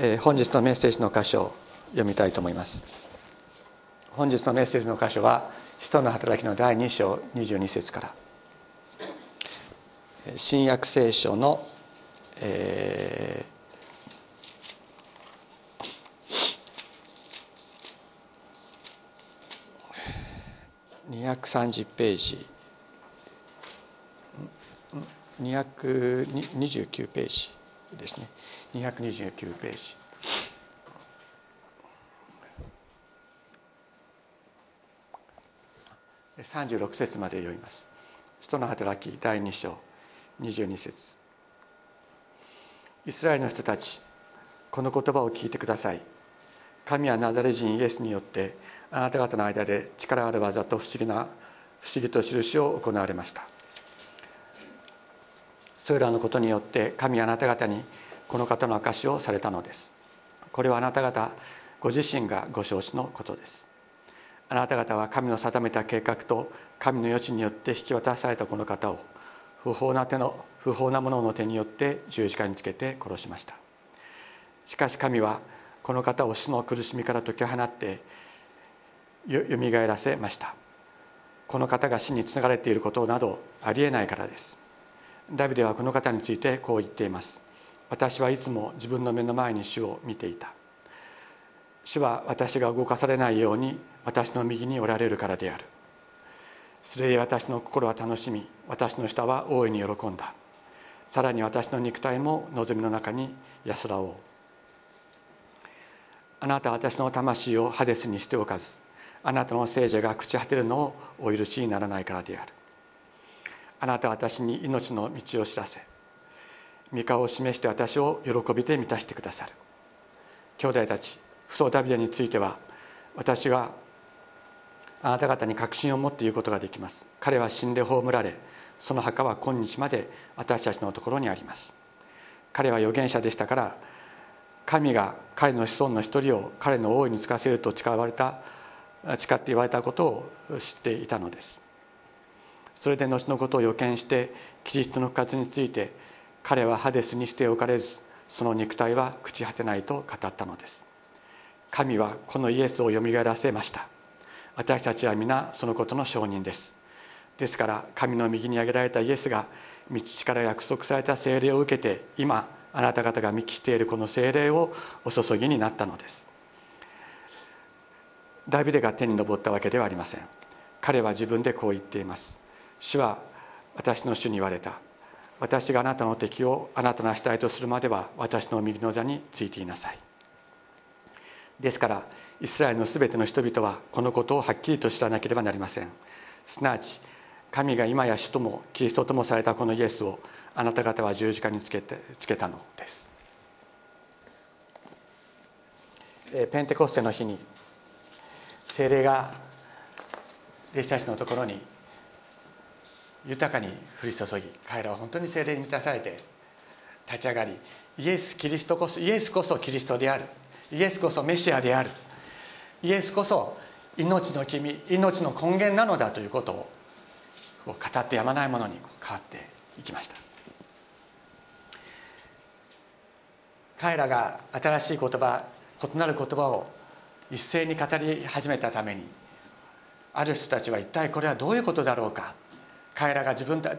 えー本日のメッセージの箇所を読みたいと思います。本日のメッセージの箇所は使徒の働きの第2章22節から。え新約聖書の、えー230ページ。229ページ。ですね。229ページ。36節まで読みます。使徒の働き第2章。22節。イスラエルの人たちこの言葉を聞いてください。神はナザレ人イエスによってあなた方の間で力ある技と不思議な不思議と印を行われました。それらのことによって神はあなた方にこの方の証しをされたのです。これはあなた方ご自身がご承知のことです。あなた方は神の定めた計画と神の余地によって引き渡されたこの方を不法な手の不法な者の手によって十字架につけて殺しました。しかし神はこの方を死の苦しみから解き放ってよよみがえらせました。この方が死につながれていることなどありえないからです。ダビデはこの方についてこう言っています。私はいつも自分の目の前に主を見ていた。主は私が動かされないように私の右におられるからである。それで私の心は楽しみ私の舌は大いに喜んだ。さらに私の肉体も望みの中に安らおう。あなたは私の魂をハデスにしておかず。あなたの聖者が朽ち果てるのをお許しにならないからである。あなたは私に命の道を知らせ御顔を示して私を喜びで満たしてくださる。兄弟たち父祖ダビデについては私があなた方に確信を持って言うことができます。彼は死んで葬られその墓は今日まで私たちのところにあります。彼は預言者でしたから神が彼の子孫の一人を彼の王位に就かせると誓われた誓って言われたことを知っていたのです。それで後のことを予見してキリストの復活について彼はハデスにしておかれずその肉体は朽ち果てないと語ったのです。神はこのイエスをよみがえらせました。私たちは皆そのことの証人です。ですから神の右に挙げられたイエスが道から約束された聖霊を受けて今あなた方が見聞きしているこの聖霊をお注ぎになったのです。ダビデが天に昇ったわけではありません。彼は自分でこう言っています。主は私の主に言われた。私があなたの敵をあなたの主体とするまでは私の右の座についていなさい。ですからイスラエルのすべての人々はこのことをはっきりと知らなければなりません。すなわち神が今や主ともキリストともされたこのイエスをあなた方は十字架につけてつけたのです。ペンテコステの日に精霊が弟子たちのところに豊かに降り注ぎ彼らは本当に精霊に満たされて立ち上がりイエス・キリストこそイエスこそキリストである。イエスこそメシアである。イエスこそ命の君命の根源なのだということを語ってやまないものに変わっていきました。彼らが新しい言葉異なる言葉を一斉に語り始めたためにある人たちは一体これはどういうことだろうか。彼らが自分た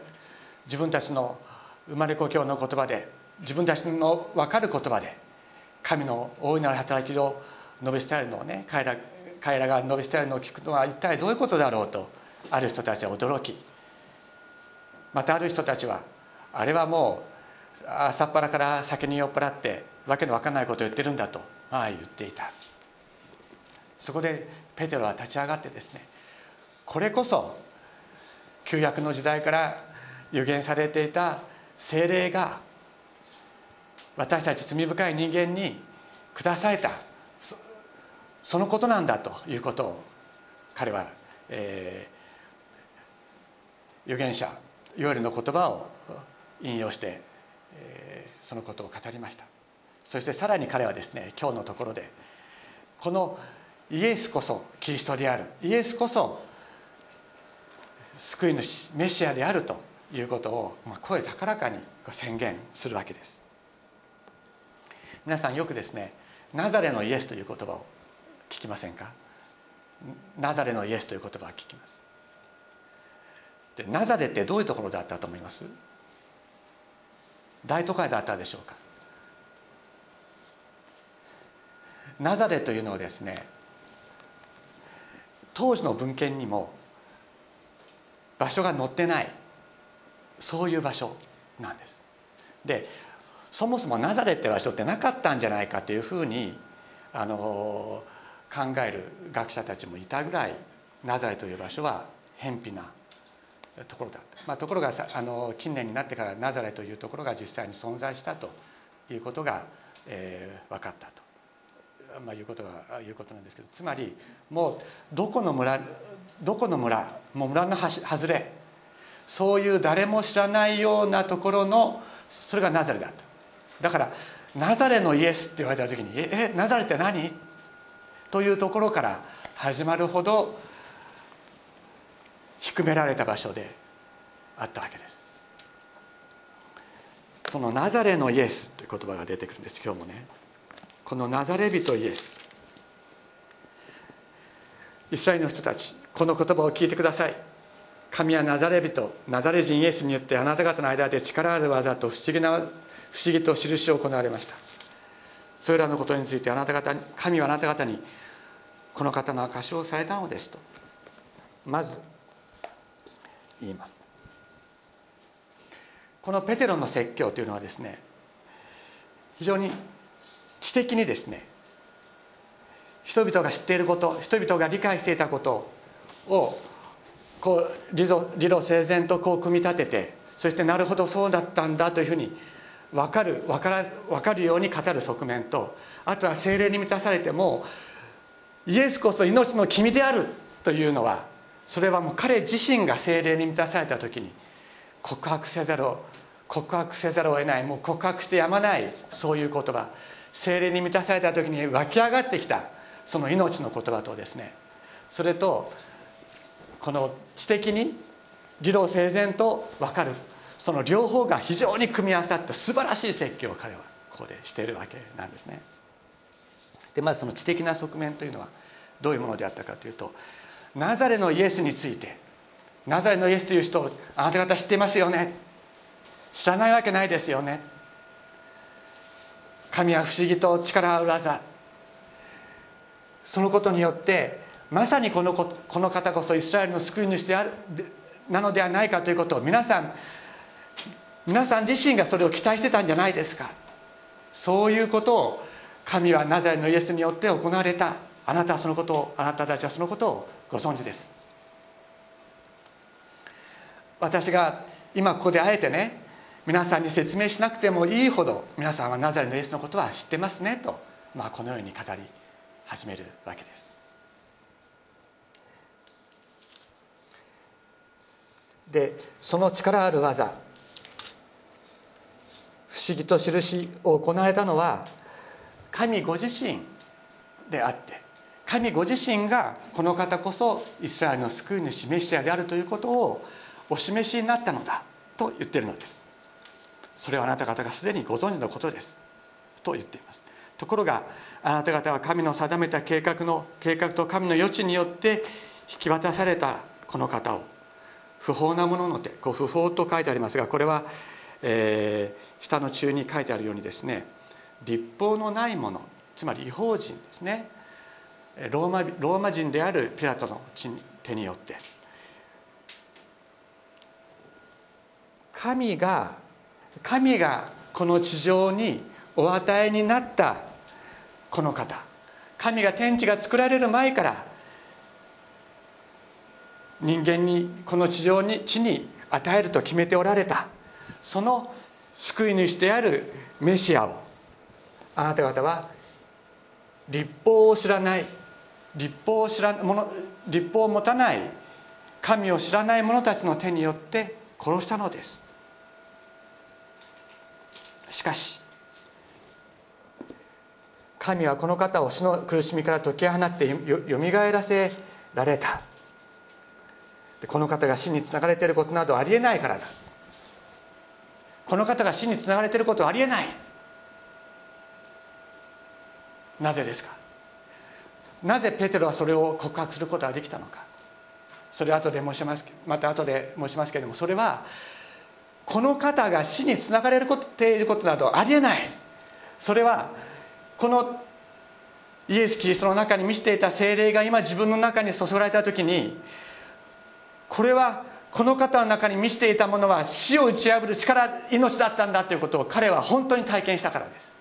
自分たちの生まれ故郷の言葉で自分たちの分かる言葉で神の大いなる働きを述べ伝えるのをね彼ら彼らが述べ伝えるのを聞くのは一体どういうことだろうとある人たちは驚きまたある人たちはあれはもう朝っぱらから酒に酔っ払ってわけのわかんないことを言ってるんだとまあ言っていた。そこでペテロは立ち上がってですねこれこそ旧約の時代から予言されていた精霊が私たち罪深い人間に下された。そのことなんだということを彼は、えー、預言者ヨエルの言葉を引用して、えー、そのことを語りました。そしてさらに彼はですね今日のところでこのイエスこそキリストである。イエスこそ救い主メシアであるということをまあ声高らかに宣言するわけです。皆さんよくですねナザレのイエスという言葉を聞きませんか？ナザレのイエスという言葉を聞きます。でナザレってどういうところだったと思います？大都会だったでしょうか？ナザレというのはですね当時の文献にも場所が載ってない。そういう場所なんです。でそもそもナザレって場所ってなかったんじゃないかというふうにあの考える学者たちもいたぐらいナザレという場所は偏僻なところだった、まあ、ところがあの近年になってからナザレというところが実際に存在したということが、えー、分かったと、まあ、いうことがいうことなんですけどつまりもうどこの村どこの村もう村の外れ。そういう誰も知らないようなところのそれがナザレだった。だからナザレのイエスって言われた時に「えナザレって何?」というところから始まるほど低められた場所であったわけです。そのナザレのイエスという言葉が出てくるんです今日もね。このナザレ人イエス。イスラエルの人たちこの言葉を聞いてください。神はナザレ人ナザレ人イエスによってあなた方の間で力ある技と不思議な不思議と印を行われました。それらのことについてあなた方神はあなた方にこの方の証しをされたのですとまず言います。このペテロの説教というのはですね非常に知的にですね人々が知っていること人々が理解していたことをこう理路整然とこう組み立ててそしてなるほどそうだったんだというふうに分かる分から分かるように語る側面とあとは精霊に満たされてもイエスこそ命の君であるというのはそれはもう彼自身が精霊に満たされた時に告白せざるを告白せざるを得ないもう告白してやまないそういう言葉精霊に満たされた時に湧き上がってきた。その命の言葉とですねそれとこの知的に理路整然と分かるその両方が非常に組み合わさった素晴らしい説教を彼はここでしているわけなんですね。でまずその知的な側面というのはどういうものであったかというとナザレのイエスについてナザレのイエスという人をあなた方知っていますよね知らないわけないですよね神は不思議と力ある技そのことによってまさにこのここの方こそイスラエルの救い主であるなのではないかということを皆さん皆さん自身がそれを期待してたんじゃないですか。そういうことを神はナザレのイエスによって行われた。あなたはそのことをあなたたちはそのことをご存知です。私が今ここであえてね皆さんに説明しなくてもいいほど皆さんはナザレのイエスのことは知ってますねと、まあ、このように語り始めるわけです。でその力ある技不思議と印を行われたのは神ご自身であって神ご自身がこの方こそイスラエルの救い主メシアであるということをお示しになったのだと言ってるのです。それはあなた方がすでにご存知のことですと言っていますところがあなた方は神の定めた計画の計画と神の余地によって引き渡されたこの方を不法なものの手こう不法と書いてありますがこれは、えー、下の中に書いてあるようにですね立法のないものつまり違法人ですねローマローマ人であるピラトの手によって神が神がこの地上にお与えになったこの方。神が天地が作られる前から人間にこの地上に地に与えると決めておられた。その救い主であるメシアをあなた方は立法を知らない立法を知らもの立法を持たない神を知らない者たちの手によって殺したのです。しかし神はこの方を死の苦しみから解き放ってよみがえらせられた。この方が死につながれていることなどありえないからだ。この方が死につながれていることはありえない。なぜですか？なぜペテロはそれを告白することができたのか。それは後で申しますまた後で申しますけれどもそれはこの方が死につながれることていることなどありえない。それはこのイエス・キリストの中に満ちていた精霊が今自分の中に注がれた時にこれはこの方の中に満ちていたものは死を打ち破る力命だったんだということを彼は本当に体験したからです。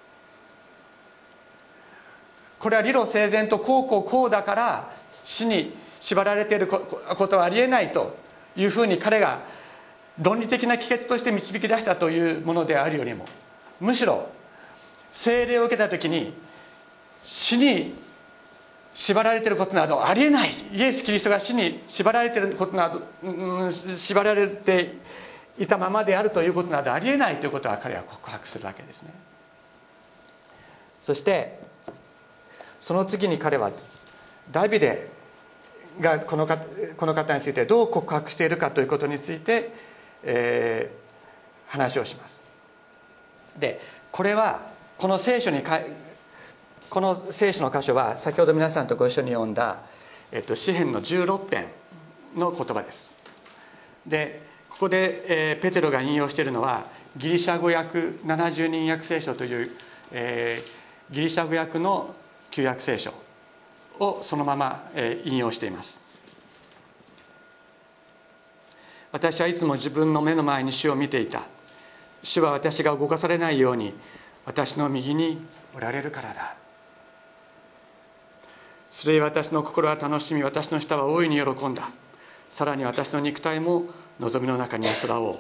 これは理路整然とこうこうこうだから死に縛られていることはありえないというふうに彼が論理的な帰結として導き出したというものであるよりもむしろ精霊を受けた時に死に縛られていることなどありえない。イエス・キリストが死に縛られていることなど、うん、縛られていたままであるということなどありえないということは彼は告白するわけですね。そしてその次に彼はダビデがこの方この方についてどう告白しているかということについて、えー、話をします。でこれはこの聖書にかこの聖書の箇所は先ほど皆さんとご一緒に読んだ、えっと、詩篇の16編の言葉です。でここで、えー、ペテロが引用しているのはギリシャ語訳70人訳聖書という、えー、ギリシャ語訳の旧約聖書をそのまま、えー、引用しています。私はいつも自分の目の前に主を見ていた。主は私が動かされないように私の右におられるからだ。それ私の心は楽しみ私の舌は大いに喜んだ。さらに私の肉体も望みの中に安らおう。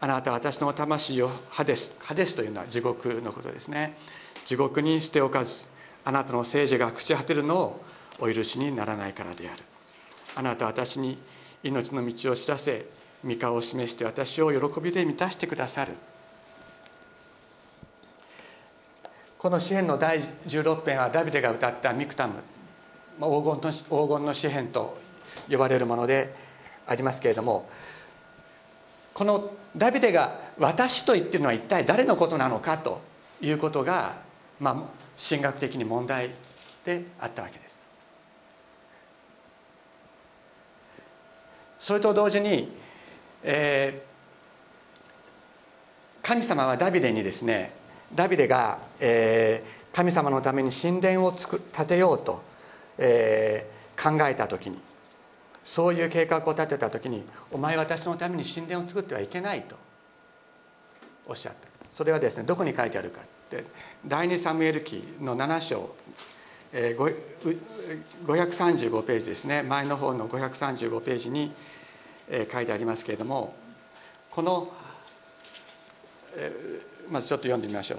あなたは私の魂をハデスハデスというのは地獄のことですね。地獄に捨ておかずあなたの聖女が朽ち果てるのをお許しにならないからである。あなたは私に命の道を知らせ御顔を示して私を喜びで満たしてくださる。この詩篇の第16編はダビデが歌ったミクタム黄金の黄金の詩篇と呼ばれるものでありますけれどもこのダビデが「私」と言ってるのは一体誰のことなのかということが、まあ、神学的に問題であったわけです。それと同時に、えー、神様はダビデにですねダビデが、えー、神様のために神殿をつく建てようとえー、考えた時にそういう計画を立てた時に「お前私のために神殿を作ってはいけない」とおっしゃった。それはですねどこに書いてあるかって第二サムエル記の7章、えー、535ページですね。前の方の535ページに、えー、書いてありますけれどもこの、えー、まずちょっと読んでみましょう。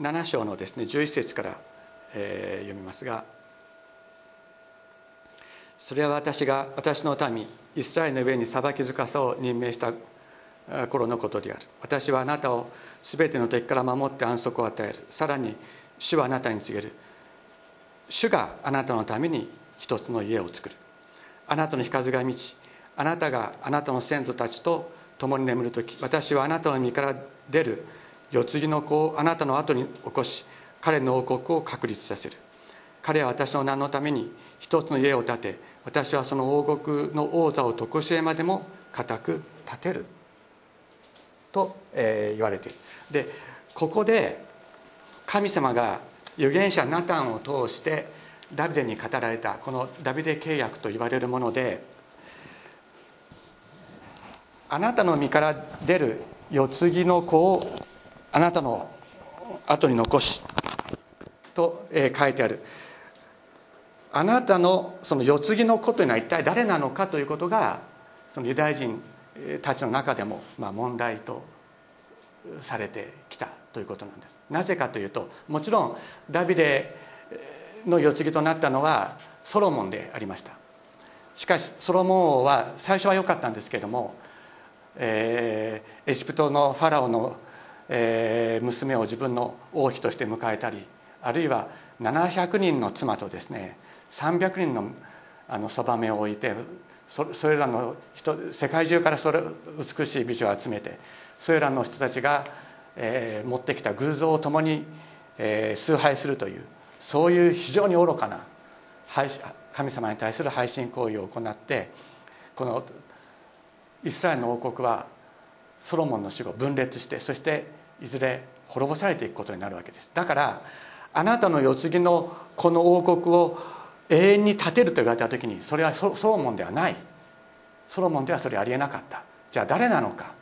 7章のですね11節から、えー、読みますがそれは私が私の民イスラエルの上に裁き塚さを任命した頃のことである。私はあなたを全ての敵から守って安息を与える。さらに主はあなたに告げる。主があなたのために一つの家を作る。あなたの日数が満ちあなたがあなたの先祖たちと共に眠る時私はあなたの身から出る世継ぎの子をあなたの後に起こし彼の王国を確立させる。彼は私の名のために一つの家を建て私はその王国の王座を常しえまでも固く建てる。と、えー、言われている。でここで神様が預言者ナタンを通してダビデに語られたこのダビデ契約と言われるものであなたの身から出る世継ぎの子をあなたの後に残しと、え、書いてある。あなたのその世継ぎの子というのは一体誰なのかということがそのユダヤ人たちの中でもまあ問題とされてきたということなんです。なぜかというともちろんダビデの世継ぎとなったのはソロモンでありました。しかしソロモン王は最初は良かったんですけども、えー、エジプトのファラオのえー、娘を自分の王妃として迎えたりあるいは700人の妻とですね300人のそばめを置いてそれらの人世界中からそれ美しい美女を集めてそれらの人たちが、えー、持ってきた偶像を共に、えー、崇拝するというそういう非常に愚かな神様に対する背信行為を行ってこのイスラエルの王国はソロモンの死後分裂してそしていずれ滅ぼされていくことになるわけです。だからあなたの世継ぎのこの王国を永遠に建てると言われた時にそれはソロモンではない。ソロモンではそれありえなかった。じゃあ誰なのか？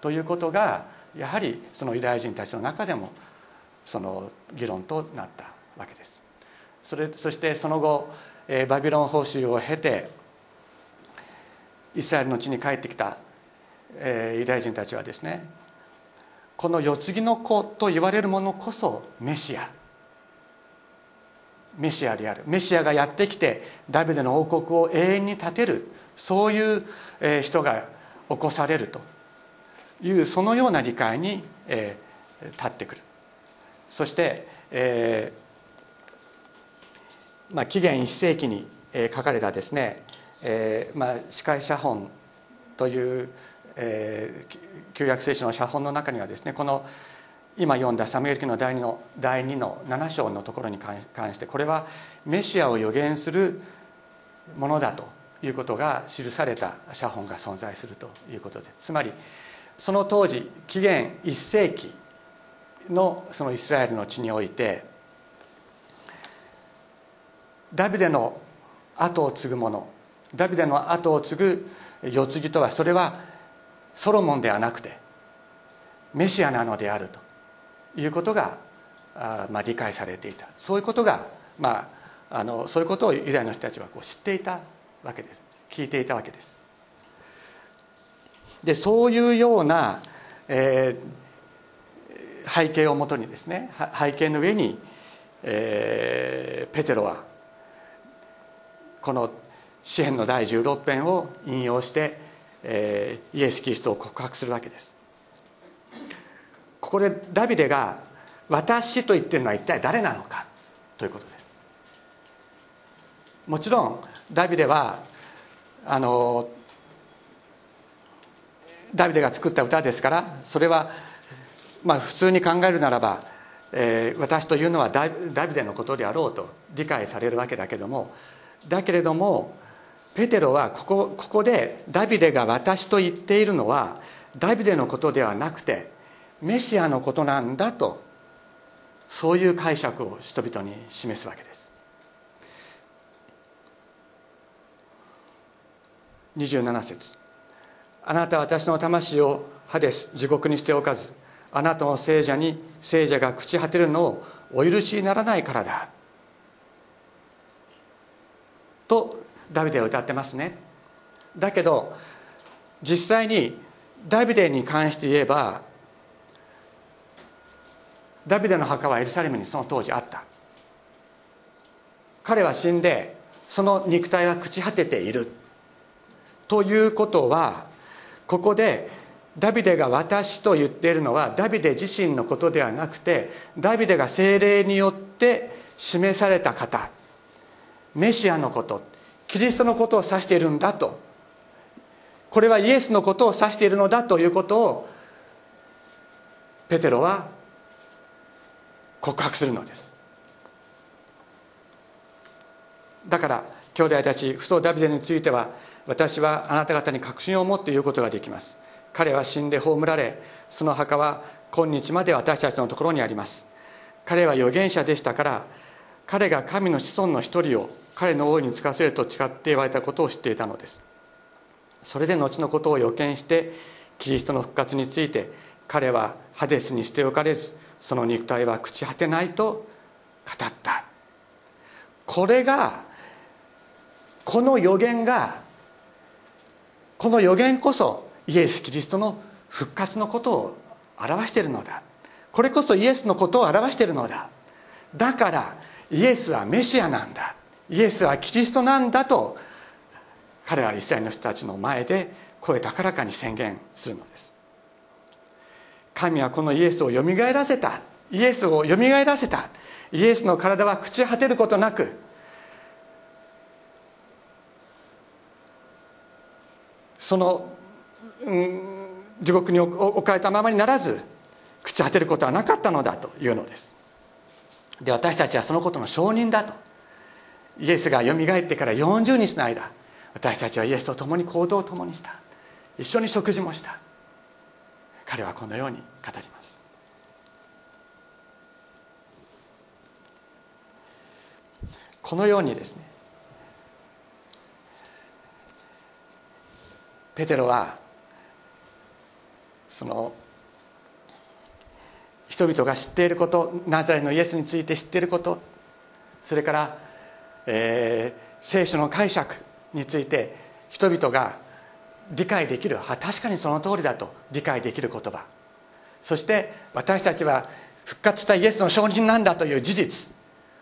ということがやはりそのユダヤ人たちの中でもその議論となった。わけです。それそしてその後えバビロン報酬を経てイスラエルの地に帰ってきたえユダヤ人たちはですねこの世継ぎの子と言われるものこそメシア。メシアである。メシアがやってきてダビデの王国を永遠に建てる。そういう人が起こされると。いうそのような理解に立ってくる。そして、えまあ、紀元1世紀に書かれたですね、えーまあ、司会写本という、えー、旧約聖書の写本の中にはですねこの「今読んだサムエル記の第2の第2の7章のところに関してこれはメシアを予言するものだということが記された写本が存在するということです。つまりその当時紀元1世紀のそのイスラエルの地においてダビデの後を継ぐ者。ダビデの後を継ぐ世継ぎとはそれはソロモンではなくてメシアなのであると。いうことがあ、まあ、理解されていた。そういうことが、まあ、あのそういうことをユダヤの人たちはこう知っていたわけです。聞いていたわけです。でそういうような、えー、背景をもとにですね背景の上に、えー、ペテロはこの詩篇の第16編を引用して、えー、イエス・キリストを告白するわけです。ここでダビデが「私」と言ってるのは一体誰なのか？ということです。もちろんダビデはあのダビデが作った歌ですからそれはまあ普通に考えるならば、えー、私というのはダビデのことであろうと理解されるわけだけどもだけれどもペテロはここここでダビデが私と言っているのはダビデのことではなくてメシアのことなんだとそういう解釈を人々に示すわけです。27節。あなたは私の魂をハデス地獄にしておかず。あなたの聖者に聖者が朽ち果てるのをお許しにならないからだ。とダビデは歌ってますね。だけど実際にダビデに関して言えばダビデの墓はエルサレムにその当時あった。彼は死んでその肉体は朽ち果てている。ということはここでダビデが私と言っているのはダビデ自身のことではなくてダビデが精霊によって示された方。メシアのことキリストのことを指しているんだと。これはイエスのことを指しているのだということをペテロは告白するのです。だから兄弟たち父祖ダビデについては私はあなた方に確信を持って言うことができます。彼は死んで葬られその墓は今日まで私たちのところにあります。彼は預言者でしたから彼が神の子孫の一人を彼の王に就かせると誓って言われたことを知っていたのです。それで後のことを予見してキリストの復活について彼はハデスに捨て置かれずその肉体は朽ち果てないと語った。これがこの予言がこの予言こそイエス・キリストの復活のことを表しているのだ。これこそイエスのことを表しているのだ。だからイエスはメシアなんだ。イエスはキリストなんだと彼はイスラエルの人たちの前で声高らかに宣言するのです。神はこのイエスをよみがえらせた。イエスをよみがえらせた。イエスの体は朽ち果てることなくその、うん、地獄に置かれたままにならず朽ち果てることはなかったのだというのです。で私たちはそのことの証人だと。イエスがよみがえってから40日の間私たちはイエスと共に行動を共にした。一緒に食事もした。彼はこのように語ります。このようにですねペテロはその人々が知っていることナザレのイエスについて知っていることそれから、えー、聖書の解釈について人々が理解できるあ確かにその通りだと理解できる言葉。そして私たちは復活したイエスの証人なんだという事実。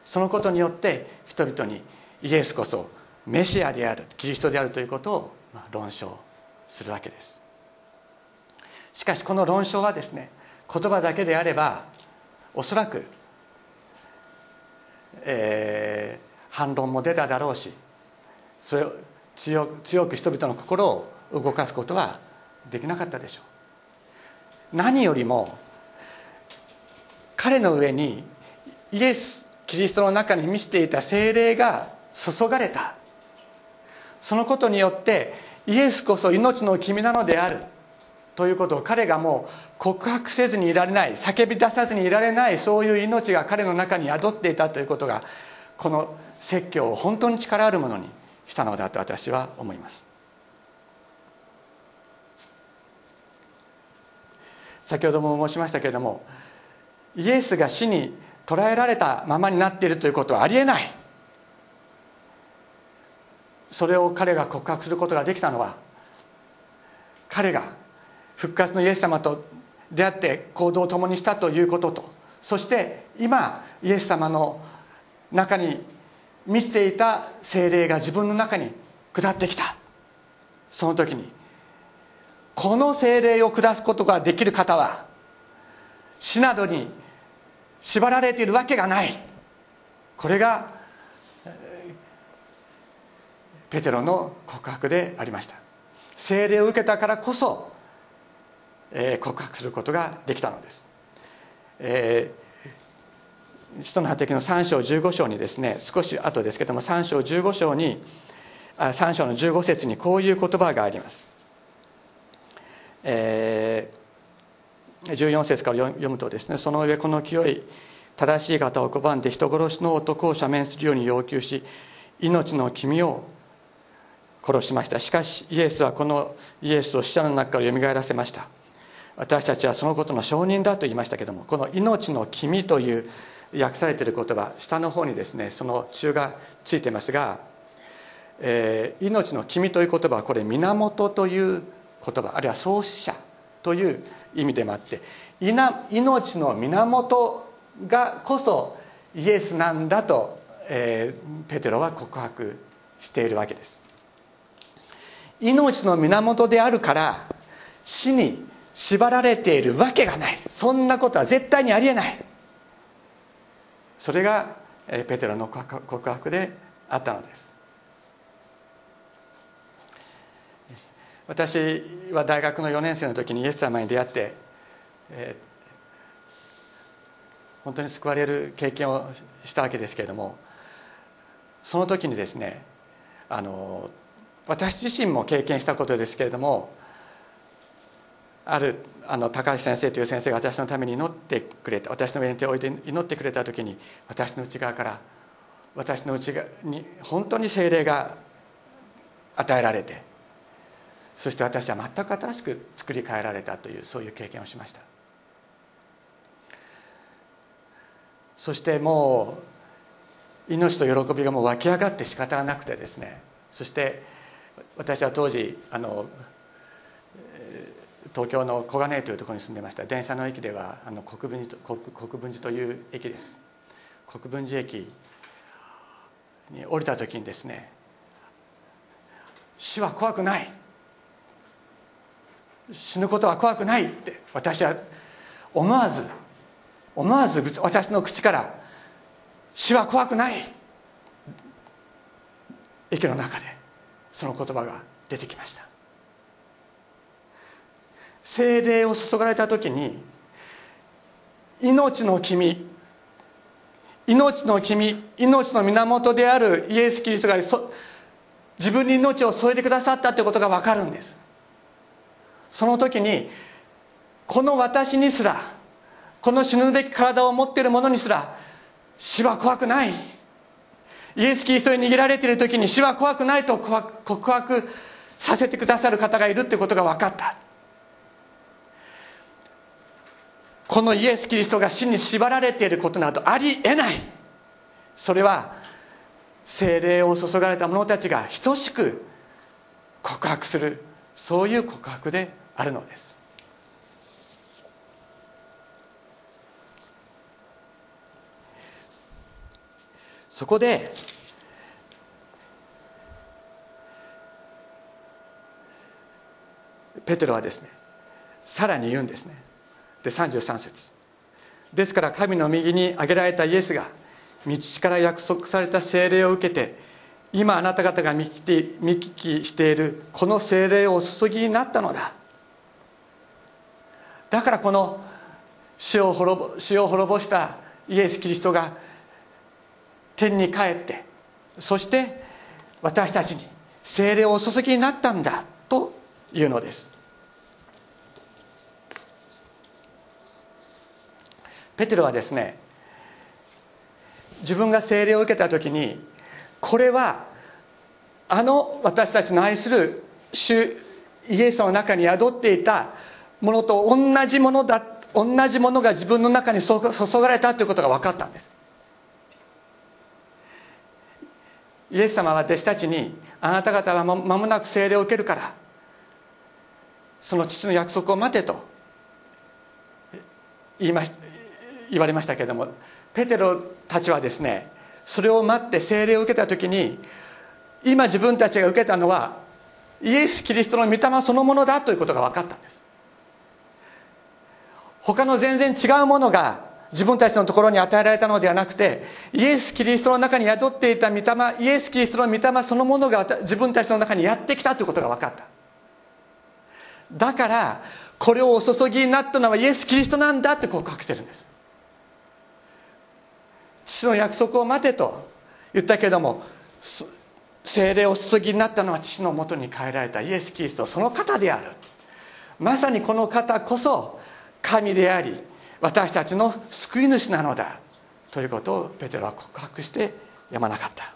そのことによって人々にイエスこそメシアであるキリストであるということを論証するわけです。しかしこの論証はですね言葉だけであればおそらく、えー、反論も出ただろうしそれを強強く人々の心を動かすことはできなかったでしょう。何よりも彼の上にイエスキリストの中に満ちていた精霊が注がれた。そのことによってイエスこそ命の君なのである。ということを彼がもう告白せずにいられない叫び出さずにいられないそういう命が彼の中に宿っていたということがこの説教を本当に力あるものにしたのだと私は思います。先ほども申しましたけれどもイエスが死に捕らえられたままになっているということはありえない。それを彼が告白することができたのは彼が復活のイエス様と出会って行動を共にしたということとそして今イエス様の中に満ちていた精霊が自分の中に下ってきた。その時にこの精霊を下すことができる方は死などに縛られているわけがない。これがペテロの告白でありました。聖霊を受けたからこそ、えー、告白することができたのです、えー、使徒の発的の3章15章にですね少し後ですけども3章15章にあ3章の15節にこういう言葉があります、えー、14節から読むとですねその上この清い正しい方を拒んで人殺しの男を赦免するように要求し命の君を殺しました。しかしイエスはこのイエスを死者の中からよみがえらせました。私たちはそのことの証人だと言いましたけどもこの「命の君」という訳されている言葉下の方にですねその中がついてますが「えー、命の君」という言葉はこれ源という言葉あるいは創始者という意味でもあって命の源がこそイエスなんだと、えー、ペテロは告白しているわけです。命の源であるから死に縛られているわけがない。そんなことは絶対にありえない。それがペテロの告白であったのです。私は大学の4年生の時にイエス様に出会って、えー、本当に救われる経験をしたわけですけれどもその時にですねあの私自身も経験したことですけれどもあるあの高橋先生という先生が私のために祈ってくれた私の上に手を置いて祈ってくれた時に私の内側から私の内側に本当に精霊が与えられてそして私は全く新しく作り変えられたというそういう経験をしました。そしてもう命と喜びがもう湧き上がって仕方がなくてですねそして私は当時あの東京の小金井というところに住んでました。電車の駅ではあの国分寺国国分寺という駅です。国分寺駅に降りた時にですね死は怖くない。死ぬことは怖くないって私は思わず思わず私の口から死は怖くない。駅の中でその言葉が出てきました。精霊を注がれた時に命の君命の君命の源であるイエス・キリストが自分に命を添えてくださったということが分かるんです。その時にこの私にすらこの死ぬべき体を持っている者にすら死は怖くない。イエス・キリストに逃げられている時に死は怖くないと告白させてくださる方がいるということが分かった。このイエス・キリストが死に縛られていることなどありえない。それは精霊を注がれた者たちが等しく告白するそういう告白であるのです。そこでペテロはですねさらに言うんですね。で33節。ですから神の右に挙げられたイエスが道から約束された聖霊を受けて今あなた方が見聞きしているこの聖霊をお注ぎになったのだ。だからこの死を滅ぼ死を滅ぼしたイエス・キリストが天に帰ってそして私たちに精霊をお注ぎになったんだというのです。ペテロはですね自分が精霊を受けた時にこれはあの私たちの愛する主イエスの中に宿っていたものと同じものだ同じものが自分の中に注がれたということが分かったんです。イエス様は弟子たちにあなた方は間もなく聖霊を受けるからその父の約束を待てと言いました言われましたけれどもペテロたちはですねそれを待って聖霊を受けた時に今自分たちが受けたのはイエス・キリストの御霊そのものだということが分かったんです。他の全然違うものが自分たちのところに与えられたのではなくてイエス・キリストの中に宿っていた御霊イエス・キリストの御霊そのものが自分たちの中にやってきたということが分かった。だからこれをお注ぎになったのはイエス・キリストなんだって告白してるんです。父の約束を待てと言ったけれども精霊を注ぎになったのは父のもとに帰られたイエス・キリストその方である。まさにこの方こそ神であり私たちの救い主なのだということをペテロは告白してやまなかった。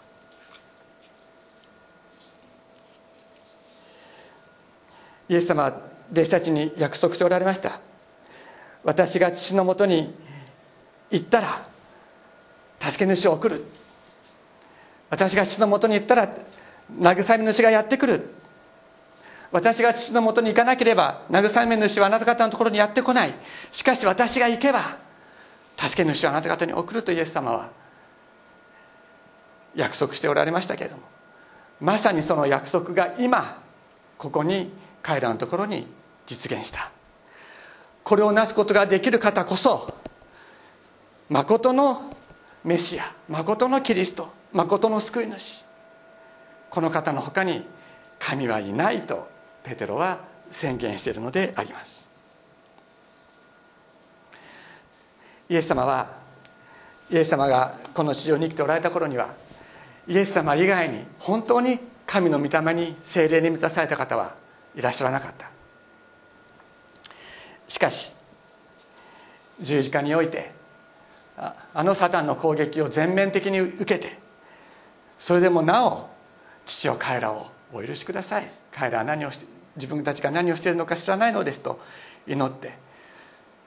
イエス様は弟子たちに約束しておられました。私が父のもとに行ったら助け主を送る。私が父のもとに行ったら慰め主がやってくる。私が父のもとに行かなければ慰め主はあなた方のところにやってこない。しかし私が行けば助け主はあなた方に送るとイエス様は約束しておられましたけれどもまさにその約束が今ここに彼らのところに実現した。これをなすことができる方こそ誠のメシア誠のキリスト誠の救い主。この方の他に神はいないとペテロは宣言しているのであります。イエス様はイエス様がこの地上に生きておられた頃にはイエス様以外に本当に神の御霊に精霊に満たされた方はいらっしゃらなかった。しかし十字架においてあのサタンの攻撃を全面的に受けてそれでもなお父を彼らをお許しください。彼らは何をして自分たちが何をしているのか知らないのですと祈って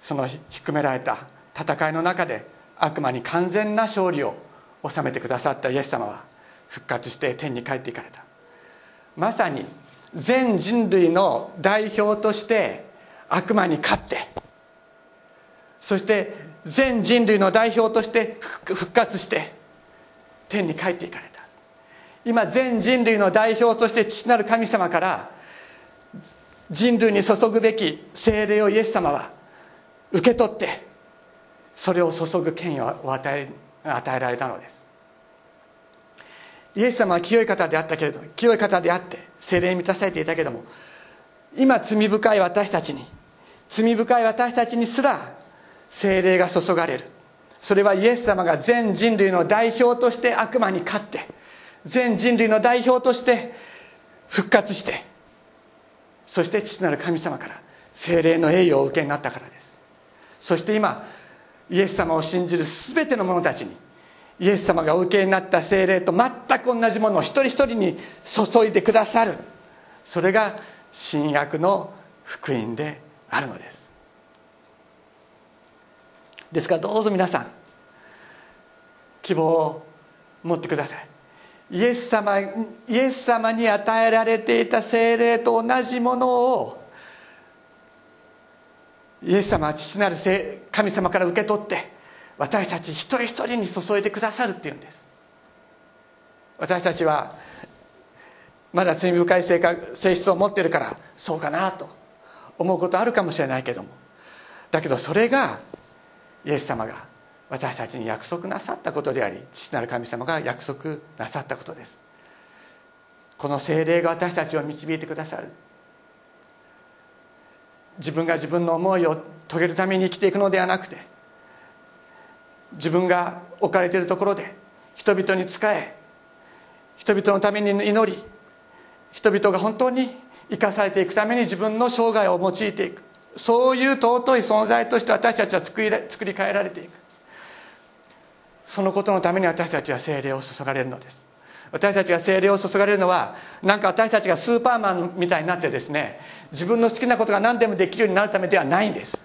その低められた戦いの中で悪魔に完全な勝利を収めてくださったイエス様は復活して天に帰っていかれた。まさに全人類の代表として悪魔に勝ってそして全人類の代表として復活して天に帰っていかれた。今全人類の代表として父なる神様から人類に注ぐべき精霊をイエス様は受け取ってそれを注ぐ権威を与え与えられたのです。イエス様は清い方であったけれど清い方であって精霊に満たされていたけれども今罪深い私たちに罪深い私たちにすら精霊が注がれる。それはイエス様が全人類の代表として悪魔に勝って全人類の代表として復活してそして父なる神様から精霊の栄誉を受けになったからです。そして今イエス様を信じる全ての者たちにイエス様がお受けになった精霊と全く同じものを一人一人に注いでくださる。それが新約の福音であるのです。ですからどうぞ皆さん希望を持ってください。イエス様イエス様に与えられていた精霊と同じものをイエス様は父なる神様から受け取って私たち一人一人に注いでくださるっていうんです。私たちはまだ罪深い性格性質を持ってるからそうかなと思うことあるかもしれないけども。だけどそれがイエス様が私たちに約束なさったことであり父なる神様が約束なさったことです。この精霊が私たちを導いてくださる。自分が自分の思いを遂げるために生きていくのではなくて自分が置かれているところで人々に仕え人々のために祈り人々が本当に生かされていくために自分の生涯を用いていく。そういう尊い存在として私たちは作り作り変えられていく。そのことのために私たちは精霊を注がれるのです。私たちが精霊を注がれるのはなんか私たちがスーパーマンみたいになってですね自分の好きなことが何でもできるようになるためではないんです。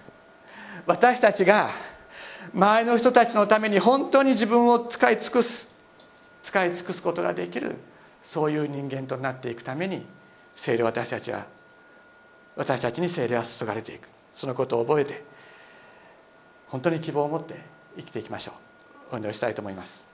私たちが周りの人たちのために本当に自分を使い尽くす使い尽くすことができるそういう人間となっていくために精霊私たちは私たちに精霊は注がれていく。そのことを覚えて本当に希望を持って生きていきましょう。お祈りしたいと思います。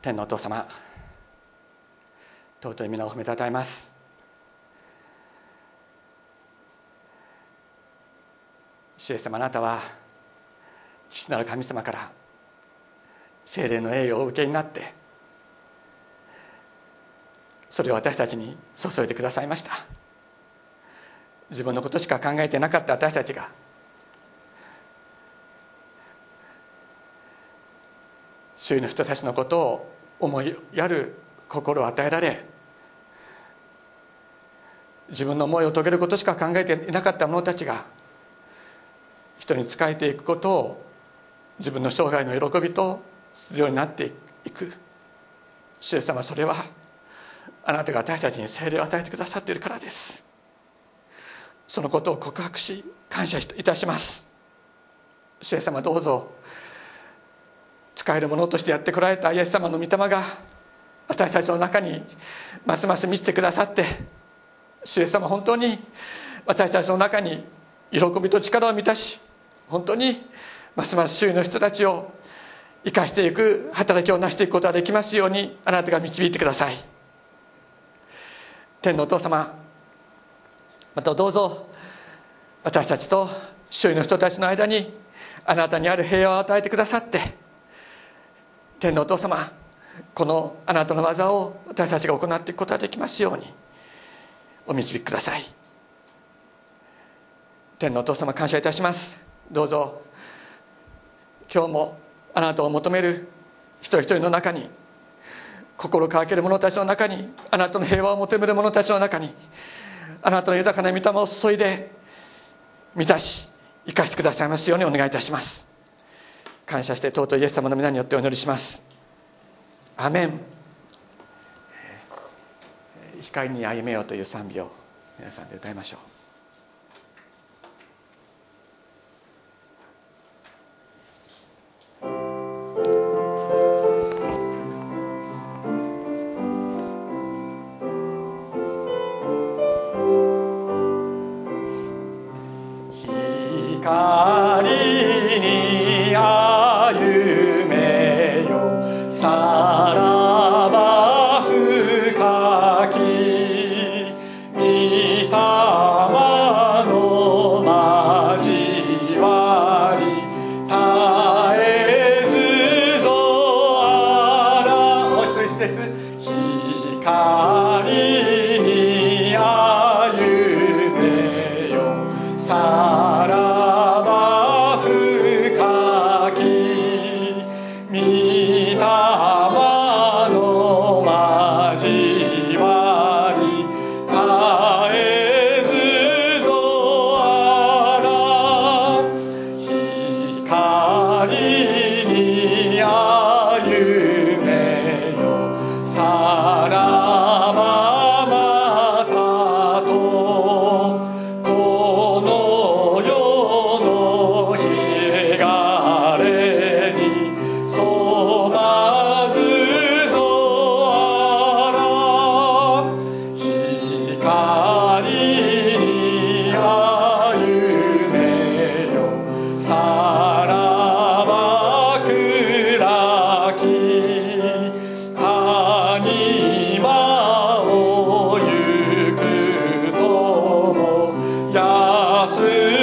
天のお父様尊い皆を褒めたたえます。主イエス様あなたは父なる神様から精霊の栄誉をお受けになってそれを私たちに注いでくださいました。自分のことしか考えてなかった私たちが周囲の人たちのことを思いやる心を与えられ自分の思いを遂げることしか考えていなかった者たちが人に仕えていくことを自分の生涯の喜びとするようになっていく。主イエス様それはあなたが私たちに精霊を与えてくださっているからです。そのことを告白し感謝いたします。主イエス様どうぞ使えるものとしてやってこられたイエス様の御霊が私たちの中にますます満ちてくださって主イエス様本当に私たちの中に喜びと力を満たし本当にますます周囲の人たちを生かしていく働きを成していくことができますようにあなたが導いてください。天のお父様またどうぞ私たちと周囲の人たちの間にあなたにある平和を与えてくださって天のお父様このあなたの技を私たちが行っていくことができますようにお導きください。天のお父様感謝いたします。どうぞ。今日もあなたを求める一人一人の中に心乾ける者たちの中にあなたの平和を求める者たちの中にあなたの豊かな御霊を注いで満たし生かしてくださいますようにお願いいたします。感謝して尊いイエス様の皆によってお祈りします。アメン。光に歩めようという賛美を皆さんで歌いましょう御安